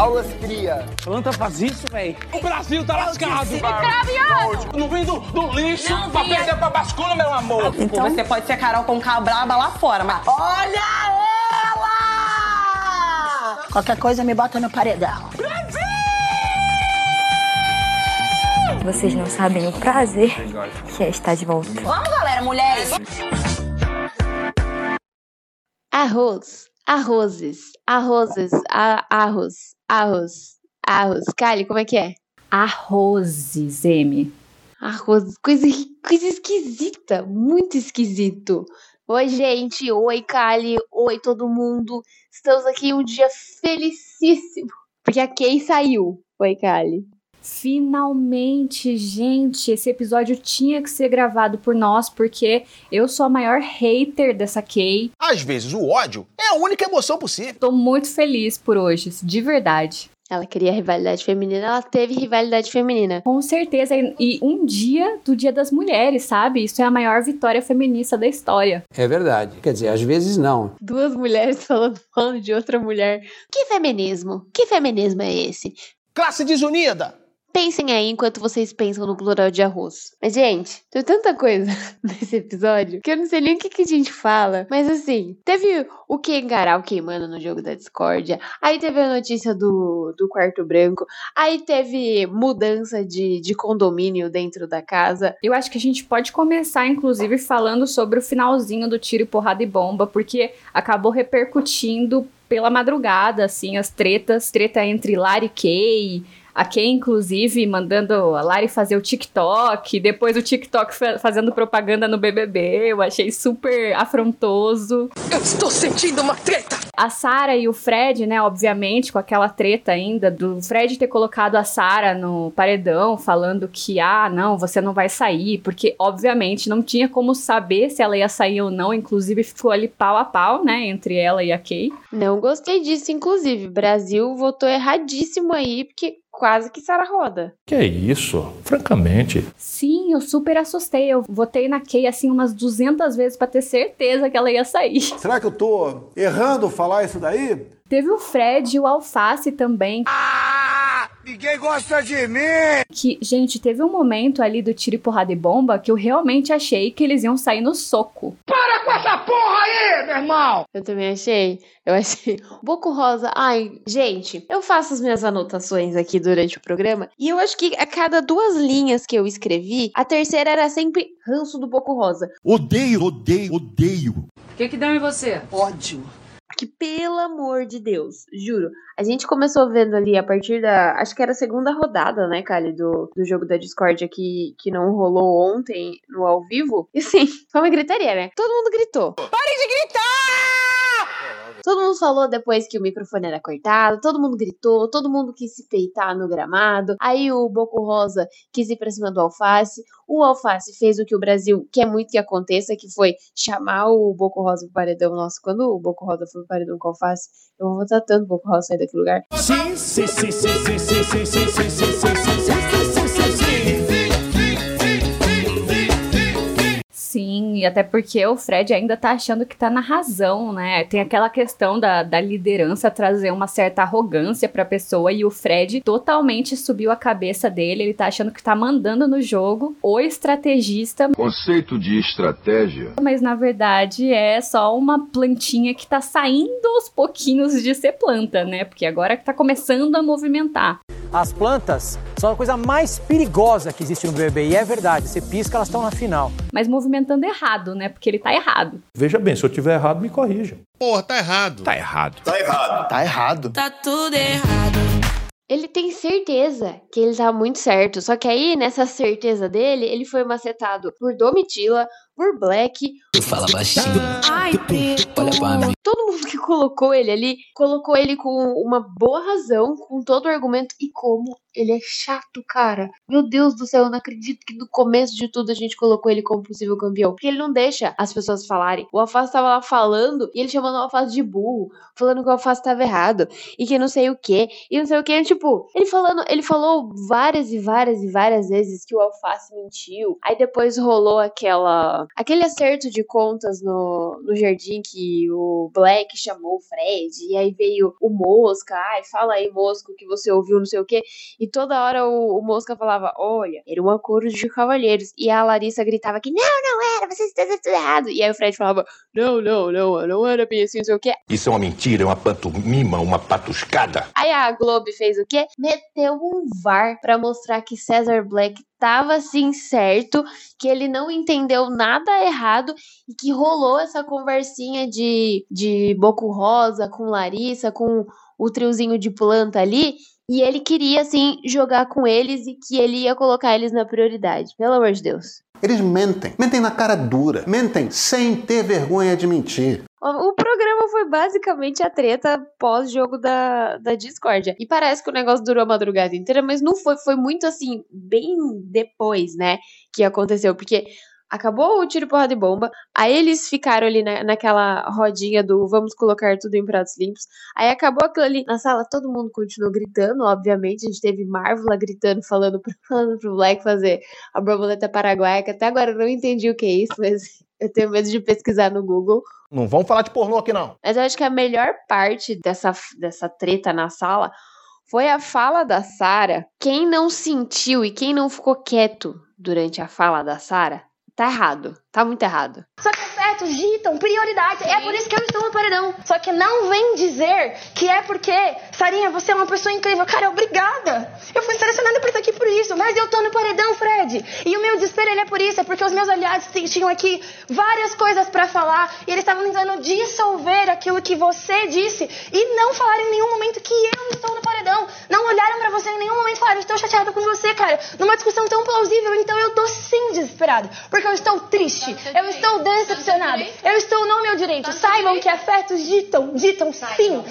Aulas cria. Planta faz isso, velho. O Brasil tá lascado. Microbiano! Não vem do, do lixo Não pra perder pra bascula, meu amor. Então você pode ser Carol com braba lá fora, mas Olha ela! Qualquer coisa me bota no paredão. Vocês não sabem o prazer que é estar de volta. vamos, galera, mulheres. Arroz, arrozes, arrozes, a- arroz, arroz, arroz. Kali, como é que é? Arrozes, M. Arroz, coisa, coisa esquisita, muito esquisito. Oi, gente, oi, Kali, oi, todo mundo. Estamos aqui um dia felicíssimo, porque a Kay saiu. Oi, Kali. Finalmente, gente, esse episódio tinha que ser gravado por nós, porque eu sou a maior hater dessa Kay. Às vezes o ódio é a única emoção possível. Tô muito feliz por hoje, de verdade. Ela queria rivalidade feminina, ela teve rivalidade feminina. Com certeza, e um dia do Dia das Mulheres, sabe? Isso é a maior vitória feminista da história. É verdade. Quer dizer, às vezes não. Duas mulheres falando de outra mulher. Que feminismo? Que feminismo é esse? Classe desunida. Pensem aí enquanto vocês pensam no plural de arroz. Mas, gente, tem tanta coisa nesse episódio que eu não sei nem o que, que a gente fala. Mas, assim, teve o Kengarau queimando no jogo da discórdia. Aí teve a notícia do, do quarto branco. Aí teve mudança de, de condomínio dentro da casa. Eu acho que a gente pode começar, inclusive, falando sobre o finalzinho do tiro, porrada e bomba, porque acabou repercutindo pela madrugada, assim, as tretas, treta entre Lari e Kay, a Kay, inclusive, mandando a Lari fazer o TikTok, depois o TikTok fa- fazendo propaganda no BBB, eu achei super afrontoso. Eu estou sentindo uma treta. A Sara e o Fred, né, obviamente, com aquela treta ainda do Fred ter colocado a Sara no paredão, falando que, ah, não, você não vai sair, porque, obviamente, não tinha como saber se ela ia sair ou não, inclusive ficou ali pau a pau, né, entre ela e a Kay. Não gostei disso, inclusive. Brasil votou erradíssimo aí, porque quase que Sara roda. Que é isso? Francamente. Sim, eu super assustei, eu votei na Kay, assim, umas 200 vezes pra ter certeza que ela ia sair. Será que eu tô errando falar isso daí? Teve o Fred e o Alface também, Ninguém gosta de mim! que, gente, teve um momento ali do tiro e porrada e bomba que eu realmente achei que eles iam sair no soco. Para com essa porra aí, meu irmão. Eu também achei. Eu achei. Boco Rosa. Ai, gente, eu faço as minhas anotações aqui durante o programa. E eu acho que a cada duas linhas que eu escrevi, a terceira era sempre ranço do Boco Rosa. Odeio, odeio, odeio. O que que deu em você? Ódio. Porque, pelo amor de Deus, juro. A gente começou vendo ali a partir da. Acho que era a segunda rodada, né, Kali, do, do jogo da Discord que, que não rolou ontem no ao vivo. E sim, foi uma gritaria, né? Todo mundo gritou. Pare de gritar! Todo mundo falou depois que o microfone era cortado, todo mundo gritou, todo mundo quis se peitar no gramado. Aí o Boco Rosa quis ir pra cima do Alface. O Alface fez o que o Brasil quer muito que aconteça, que foi chamar o Boco Rosa pro paredão. Nossa, quando o Boco Rosa for pro paredão com o Alface, eu vou votar tanto o Boco Rosa sair daquele lugar. Sim, sim, sim, sim, sim, sim, sim, sim, sim, sim, sim, sim, e até porque o Fred ainda tá achando que tá na razão, né? Tem aquela questão da, da liderança trazer uma certa arrogância pra pessoa e o Fred totalmente subiu a cabeça dele, ele tá achando que tá mandando no jogo, o estrategista, Conceito de estratégia. mas na verdade é só uma plantinha que tá saindo aos pouquinhos de ser planta, né? Porque agora que tá começando a movimentar. As plantas são a coisa mais perigosa que existe no BBB. E é verdade, você pisca, elas estão na final. Mas movimentando errado, né? Porque ele tá errado. Veja bem, se eu tiver errado, me corrija. Porra, tá errado. Tá errado. Tá errado. Tá errado. Tá tudo errado. Ele tem certeza que ele tá muito certo. Só que aí, nessa certeza dele, ele foi macetado por Domitila, por Black. Fala baixinho. Ai. Olha pra mim. Todo mundo que colocou ele ali, colocou ele com uma boa razão, com todo o argumento. E como ele é chato, cara. Meu Deus do céu, eu não acredito que no começo de tudo a gente colocou ele como possível campeão. Porque ele não deixa as pessoas falarem. O Alface tava lá falando e ele chamando o Alface de burro, falando que o Alface tava errado e que não sei o que. E não sei o que. Tipo, ele falando, ele falou várias e várias e várias vezes que o Alface mentiu. Aí depois rolou aquela aquele acerto de contas no, no jardim que o Black chamou o Fred, e aí veio o Mosca, ai, fala aí, Mosca, o que você ouviu, não sei o quê. E toda hora o, o Mosca falava, olha, era um acordo de cavalheiros. E a Larissa gritava que não, não era, vocês estão tudo errado. E aí o Fred falava, não, não, não, não era bem assim, não sei o quê. Isso é uma mentira, é uma pantomima, uma patuscada. Aí a Globo fez o quê? Meteu um VAR pra mostrar que Cesar Black tava assim certo, que ele não entendeu nada errado e que rolou essa conversinha de, de Boco Rosa com Larissa, com o triozinho de planta ali. E ele queria, assim, jogar com eles e que ele ia colocar eles na prioridade. Pelo amor de Deus. Eles mentem. Mentem na cara dura. Mentem sem ter vergonha de mentir. O programa foi basicamente a treta pós-jogo da, da discórdia. E parece que o negócio durou a madrugada inteira, mas não foi. Foi muito assim, bem depois, né? Que aconteceu. Porque acabou o tiro, porrada e bomba. Aí eles ficaram ali na, naquela rodinha do vamos colocar tudo em pratos limpos. Aí acabou aquilo ali na sala, todo mundo continuou gritando, obviamente. A gente teve Marvel gritando, falando pro, falando pro Black fazer a borboleta paraguaia, que até agora eu não entendi o que é isso, mas eu tenho medo de pesquisar no Google. Não vamos falar de pornô aqui, não. Mas eu acho que a melhor parte dessa, dessa treta na sala foi a fala da Sara. Quem não sentiu e quem não ficou quieto durante a fala da Sara, tá errado. Tá muito errado. Só que afetos ditam prioridades. É por isso que eu estou no paredão. Só que não vem dizer que é porque, Sarinha, você é uma pessoa incrível. Cara, obrigada. Eu fui selecionada pra estar aqui por isso. Mas eu tô no paredão, Fred. E o meu desespero ele é por isso. É porque os meus aliados tinham aqui várias coisas pra falar. E eles estavam tentando dissolver aquilo que você disse. E não falaram em nenhum momento que eu estou no paredão. Não olharam pra você em nenhum momento e falaram: Estou chateada com você, cara. Numa discussão tão plausível. Então eu tô sim desesperada. Porque eu estou triste. Eu estou decepcionada. Eu estou no meu direito. Saibam que afetos ditam, ditam sim.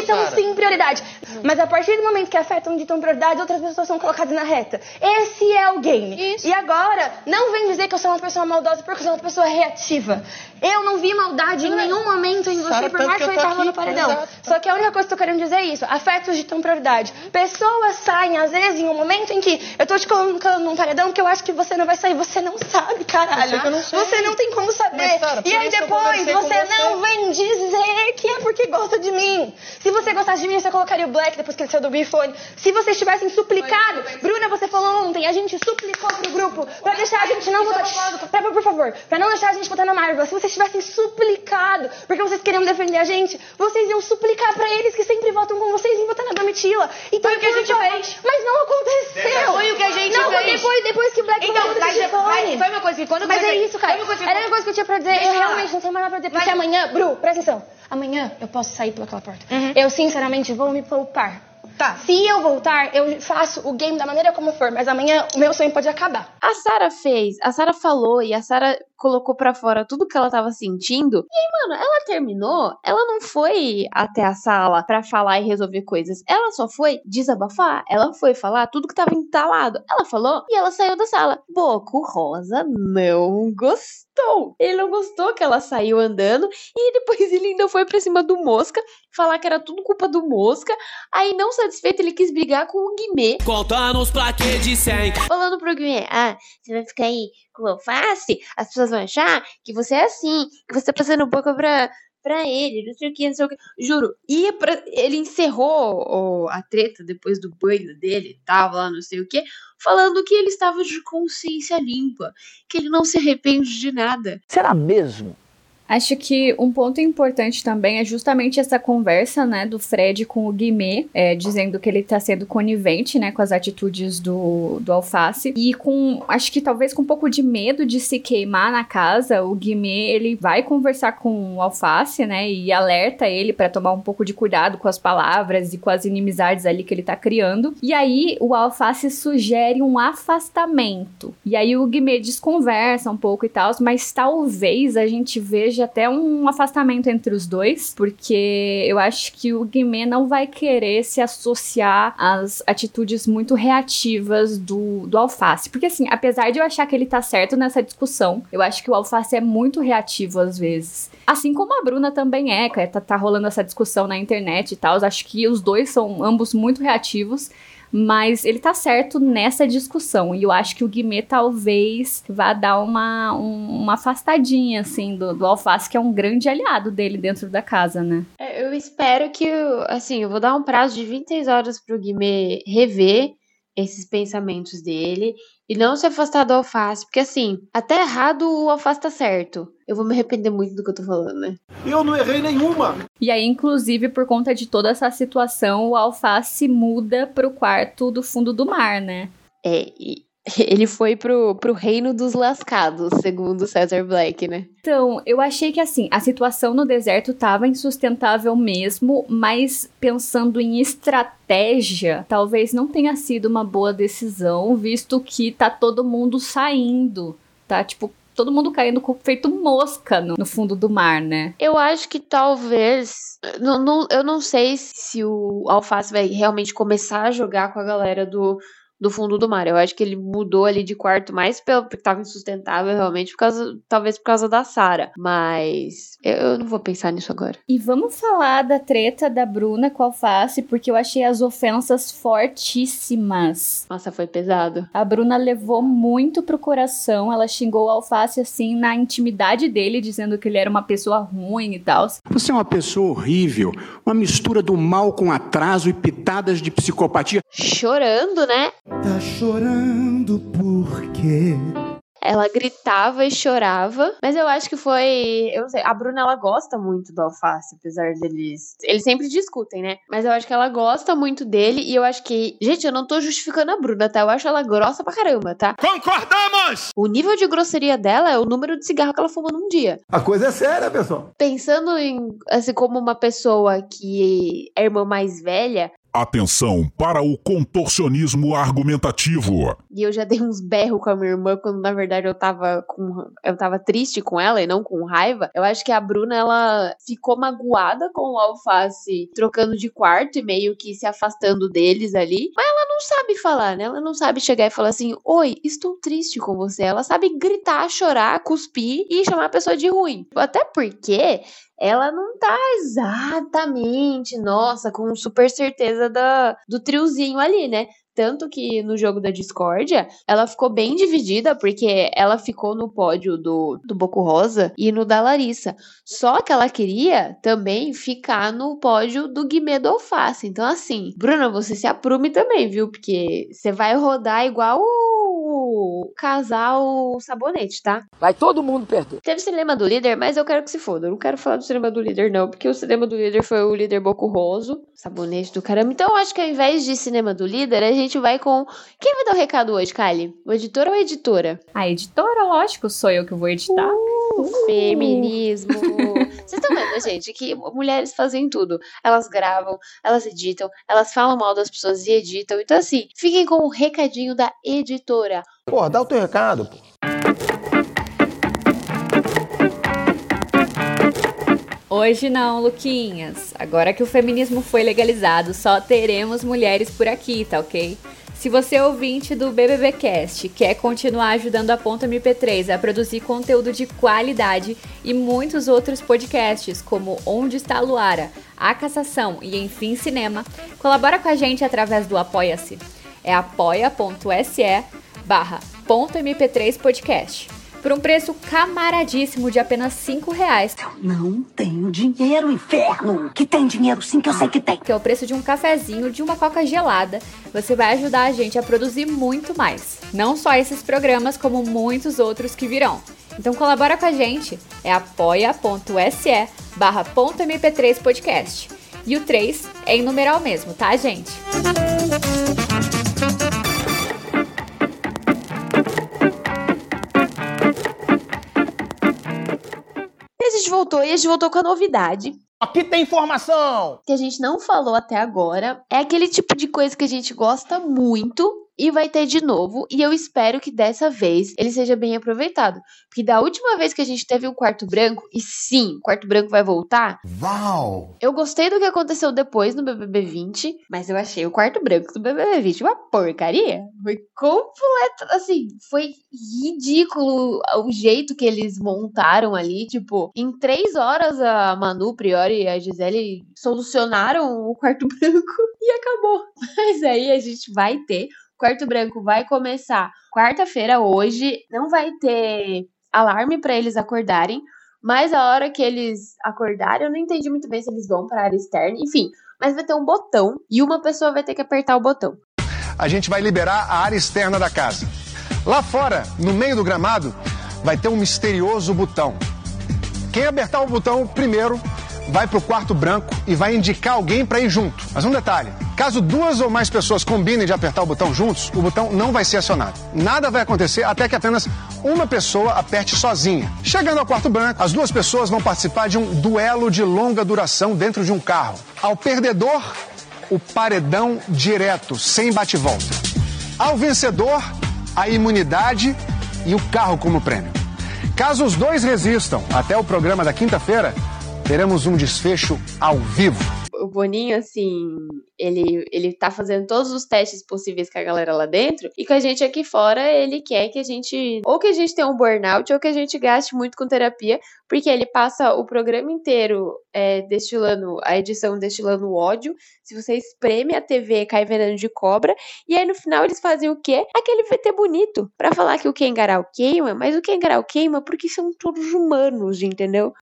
Ditam sim prioridade. Mas a partir do momento que afetam ditam prioridade, outras pessoas são colocadas na reta. Esse é o game. E agora, não vem dizer que eu sou uma pessoa maldosa porque eu sou uma pessoa reativa. Eu não vi maldade em nenhum momento em você, por mais que eu estava no paredão. exato. Só que a única coisa que eu tô querendo dizer é isso. Afetos ditam prioridade. Pessoas saem, às vezes, em um momento em que eu tô te colocando num paredão que eu acho que você não vai sair. Você não sabe, caralho. Eu sei que eu não sei. Você não tem como saber. Mas, Sara, por e aí depois você você. não vem dizer que é porque gosta de mim. Se você gostasse de mim, você colocaria o Black depois que ele saiu do bifone. Se vocês tivessem suplicado, Bruna, você falou ontem, a gente suplicou pro grupo pra deixar a gente não votar. Pra, por favor, pra não deixar a gente votar na Marvel. Se vocês tivessem suplicado, porque vocês queriam defender a gente, vocês iam suplicar pra eles que sempre votam com vocês em votar na Domitila. Então, Foi o que a gente favor, fez. Mas não aconteceu. Foi o que a gente não, fez. depois, depois que Black Então, mas- mas foi uma coisa que quando Mas é isso, cara. foi uma coisa que- Era a única coisa que eu tinha pra dizer. Realmente não tenho mais nada pra dizer. Porque amanhã, Bru, presta atenção. Amanhã eu posso sair pelaquela porta. Uhum. Eu, sinceramente, vou me poupar. Tá. Se eu voltar, eu faço o game da maneira como for. Mas amanhã o meu sonho pode acabar. A Sara fez, a Sara falou e a Sara colocou pra fora tudo que ela tava sentindo. E aí, mano, ela terminou, ela não foi até a sala pra falar e resolver coisas. Ela só foi desabafar, ela foi falar tudo que tava entalado. Ela falou e ela saiu da sala. Boco Rosa não gostou. Ele não gostou que ela saiu andando e depois ele ainda foi pra cima do Mosca, falar que era tudo culpa do Mosca. Aí, não satisfeito, ele quis brigar com o Guimê. Conta nos plaquês de 100. Falando pro Guimê, ah, você vai ficar aí com alface, as pessoas vão achar que você é assim, que você tá passando boca pra, pra ele, não sei o que, não sei o que. Juro, ia pra, ele encerrou o- a treta depois do banho dele, tava lá, não sei o que, falando que ele estava de consciência limpa, que ele não se arrepende de nada. Será mesmo? Acho que um ponto importante também é justamente essa conversa, né, do Fred com o Guimê, é, dizendo que ele tá sendo conivente, né, com as atitudes do, do Alface. E com, acho que talvez com um pouco de medo de se queimar na casa, o Guimê, ele vai conversar com o Alface, né, e alerta ele pra tomar um pouco de cuidado com as palavras e com as inimizades ali que ele tá criando. E aí o Alface sugere um afastamento. E aí o Guimê desconversa um pouco e tal, mas talvez a gente veja até um afastamento entre os dois, porque eu acho que o Guimê não vai querer se associar às atitudes muito reativas do, do Alface. Porque assim, apesar de eu achar que ele tá certo nessa discussão, eu acho que o Alface é muito reativo às vezes. Assim como a Bruna também é, tá, tá rolando essa discussão na internet e tal. Acho que os dois são ambos muito reativos. Mas ele tá certo nessa discussão. E eu acho que o Guimê talvez vá dar uma, um, uma afastadinha, assim, do, do Alface, que é um grande aliado dele dentro da casa, né? É, Eu espero que, assim, eu vou dar um prazo de 26 horas pro Guimê rever esses pensamentos dele e não se afastar do alface, porque assim, até errado o alface tá certo. Eu vou me arrepender muito do que eu tô falando, né? Eu não errei nenhuma. E aí, inclusive, por conta de toda essa situação, o Alface muda pro quarto do fundo do mar, né? É, e ele foi pro, pro reino dos lascados, segundo Cesar Black, né? Então, eu achei que assim, a situação no deserto tava insustentável mesmo, mas pensando em estratégia, talvez não tenha sido uma boa decisão, visto que tá todo mundo saindo, tá? Tipo, todo mundo caindo com- feito mosca no, no fundo do mar, né? Eu acho que talvez. não- não- eu não sei se o Alface vai realmente começar a jogar com a galera do, do fundo do mar. Eu acho que ele mudou ali de quarto mais pelo, porque tava insustentável realmente, por causa, talvez por causa da Sara. Mas eu, eu não vou pensar nisso agora. E vamos falar da treta da Bruna com o Alface, porque eu achei as ofensas fortíssimas. Nossa, foi pesado. A Bruna levou muito pro coração, ela xingou o Alface assim na intimidade dele, dizendo que ele era uma pessoa ruim e tal. Você é uma pessoa horrível, uma mistura do mal com atraso e pitadas de psicopatia. Chorando, né? Tá chorando por quê? Ela gritava e chorava, mas eu acho que foi. Eu não sei, a Bruna ela gosta muito do Alface, apesar deles. Eles sempre discutem, né? Mas eu acho que ela gosta muito dele e eu acho que. Gente, eu não tô justificando a Bruna, tá? Eu acho ela grossa pra caramba, tá? Concordamos! O nível de grosseria dela é o número de cigarro que ela fuma num dia. A coisa é séria, pessoal. Pensando em, assim, como uma pessoa que é irmã mais velha, Atenção para o contorcionismo argumentativo. E eu já dei uns berros com a minha irmã quando na verdade eu tava com eu tava triste com ela e não com raiva. Eu acho que a Bruna ela ficou magoada com o Alface trocando de quarto e meio que se afastando deles ali. Mas ela não sabe falar, né? Ela não sabe chegar e falar assim: "Oi, estou triste com você". Ela sabe gritar, chorar, cuspir e chamar a pessoa de ruim. Até porque ela não tá exatamente, nossa, com super certeza da, do triozinho ali, né? Tanto que no jogo da discórdia, ela ficou bem dividida, porque ela ficou no pódio do, do Boco Rosa e no da Larissa. Só que ela queria também ficar no pódio do Guimê do Alface. Então, assim, Bruna, você se aprume também, viu? Porque você vai rodar igual o casal sabonete, tá? Vai todo mundo perder. Teve cinema do líder, mas eu quero que se foda. Eu não quero falar do cinema do líder, não, porque o cinema do líder foi o líder Boco Roso, sabonete do caramba. Então eu acho que ao invés de cinema do líder, a gente vai com. Quem vai dar o recado hoje, Kylie? O editor ou a editora? A editora, lógico, sou eu que vou editar. Feminismo. Vocês estão vendo, gente, que mulheres fazem tudo. Elas gravam, elas editam, elas falam mal das pessoas e editam. Então, assim, fiquem com o recadinho da editora. Porra, dá o teu recado, pô. Hoje não, Luquinhas. Agora que o feminismo foi legalizado, só teremos mulheres por aqui, tá ok? Se você é ouvinte do BBBcast quer continuar ajudando a Ponta MP3 a produzir conteúdo de qualidade e muitos outros podcasts, como Onde está a Luara, A Cassação e Enfim Cinema, colabora com a gente através do Apoia-se. É apoia.se barra ponto MP3 podcast. Por um preço camaradíssimo de apenas 5 reais. Não tenho dinheiro, inferno! Que tem dinheiro sim, que eu sei que tem. Que é o preço de um cafezinho, de uma coca gelada. Você vai ajudar a gente a produzir muito mais. Não só esses programas, como muitos outros que virão. Então colabora com a gente. É apoia.se barra ponto MP3 podcast. E o 3 é em numeral mesmo, tá, gente? E voltou e a gente voltou com a novidade. Aqui tem informação! Que a gente não falou até agora. É aquele tipo de coisa que a gente gosta muito, e vai ter de novo. E eu espero que dessa vez ele seja bem aproveitado. Porque da última vez que a gente teve um quarto branco, e sim, o quarto branco vai voltar. Uau! Eu gostei do que aconteceu depois no BBB 20, mas eu achei o quarto branco do BBB 20 uma porcaria. Foi completo, assim, foi ridículo o jeito que eles montaram ali. Tipo, em três horas a Manu, Priori e a Gisele solucionaram o quarto branco e acabou. Mas aí a gente vai ter. Quarto branco vai começar quarta-feira, hoje. Não vai ter alarme para eles acordarem. Mas a hora que eles acordarem, eu não entendi muito bem se eles vão para a área externa. Enfim, mas vai ter um botão e uma pessoa vai ter que apertar o botão. A gente vai liberar a área externa da casa. Lá fora, no meio do gramado, vai ter um misterioso botão. Quem apertar o botão primeiro vai para o quarto branco e vai indicar alguém para ir junto. Mas um detalhe: caso duas ou mais pessoas combinem de apertar o botão juntos, o botão não vai ser acionado. Nada vai acontecer até que apenas uma pessoa aperte sozinha. Chegando ao quarto branco, as duas pessoas vão participar de um duelo de longa duração dentro de um carro. Ao perdedor, o paredão direto, sem bate-volta. Ao vencedor, a imunidade e o carro como prêmio. Caso os dois resistam até o programa da quinta-feira, teremos um desfecho ao vivo. O Boninho, assim, ele, ele tá fazendo todos os testes possíveis com a galera lá dentro, e com a gente aqui fora, ele quer que a gente, ou que a gente tenha um burnout, ou que a gente gaste muito com terapia, porque ele passa o programa inteiro é, destilando, a edição destilando ódio. Se você espreme a TV, cai veneno de cobra. E aí no final eles fazem o quê? Aquele VT bonito. Pra falar que o Kengarau queima, mas o Kengarau queima porque são todos humanos, entendeu?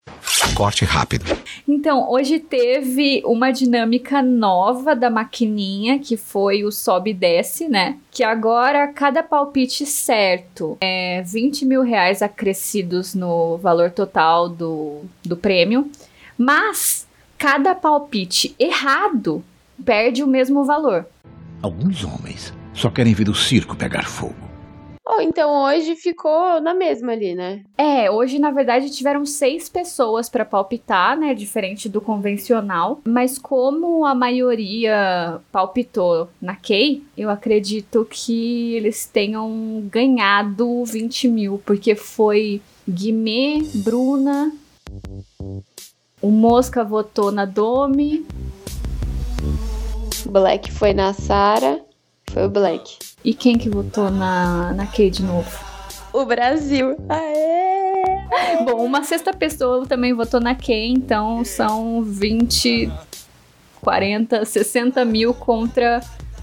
Corte rápido. Então, hoje teve uma dinâmica nova da maquininha, que foi o sobe e desce, né? Que agora cada palpite certo é 20 mil reais acrescidos no valor total do, do prêmio. Mas cada palpite errado perde o mesmo valor. Alguns homens só querem ver o circo pegar fogo. Ou então hoje ficou na mesma ali, né? É, hoje na verdade tiveram seis pessoas para palpitar, né? Diferente do convencional. Mas como a maioria palpitou na Kay, eu acredito que eles tenham ganhado 20 mil, porque foi Guimê, Bruna, o Mosca votou na Domi. Black foi na Sara. Foi o Black. E quem que votou na, na Kay de novo? O Brasil. Aê! Bom, uma sexta pessoa também votou na Kay, então são 20, 40, 60 mil contra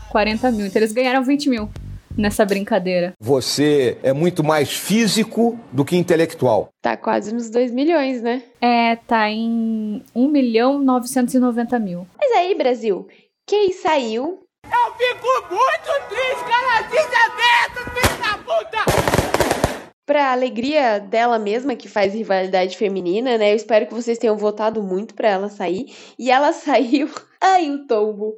40 mil. Então eles ganharam 20 mil nessa brincadeira. Você é muito mais físico do que intelectual. Tá quase nos 2 milhões, né? É, tá em 1 milhão 990 mil. Mas aí, Brasil, quem saiu eu fico muito triste, canalice aberto, filho da puta! Pra alegria dela mesma, que faz rivalidade feminina, né? Eu espero que vocês tenham votado muito pra ela sair. E ela saiu. Ai, o tombo!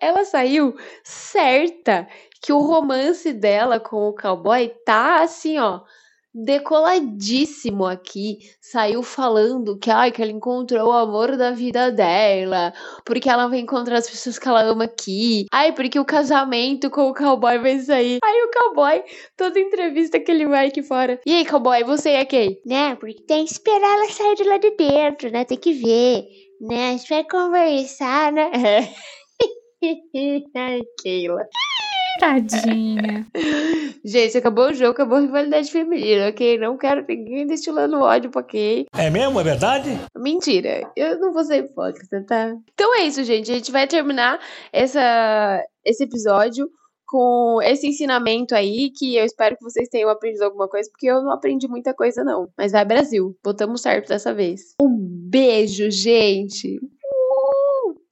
Ela saiu certa que o romance dela com o cowboy tá assim, ó decoladíssimo aqui, saiu falando que, ai, que ela encontrou o amor da vida dela, porque ela vai encontrar as pessoas que ela ama aqui, ai, porque o casamento com o cowboy vai sair. Aí o cowboy, toda entrevista que ele vai aqui fora. E aí, cowboy, você é quem? Né, porque tem que esperar ela sair de lá de dentro, né, tem que ver, né, a gente vai conversar, né. ai, Keila. Tadinha. Gente, acabou o jogo, acabou a rivalidade feminina, ok? Não quero ninguém destilando ódio pra quem. É mesmo? É verdade? Mentira. Eu não vou ser hipócrita, tá? Então é isso, gente. A gente vai terminar essa, esse episódio com esse ensinamento aí, que eu espero que vocês tenham aprendido alguma coisa, porque eu não aprendi muita coisa, não. Mas vai, Brasil. Botamos certo dessa vez. Um beijo, gente.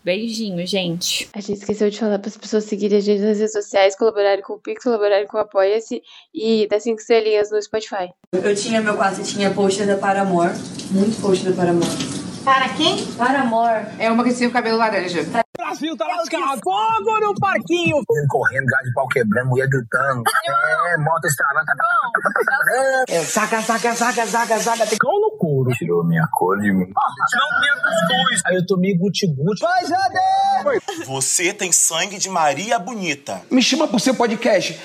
Beijinho, gente. A gente esqueceu de falar para as pessoas seguirem a gente nas redes sociais, colaborarem com o Pix, colaborarem com o Apoia-se e dar cinco estrelinhas no Spotify. Eu tinha meu quadro, tinha post da Paramore, muito post da Paramore. Para quem? Paramore. É uma que tinha o cabelo laranja. Brasil tá lascado. Fogo no parquinho. Correndo, gás de pau quebrando, mulher gritando. É, moto estralando. É, saca, saca, saca, saca, saca. Cu. Escuro. Tirou minha cor de mim. Não tinha cuscuz. Aí eu tomei guti-guti. Vai, Jade! Você tem sangue de Maria Bonita. Me chama pro seu podcast.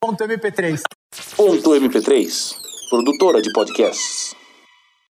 Ponto MP3. Ponto MP3, produtora de podcasts.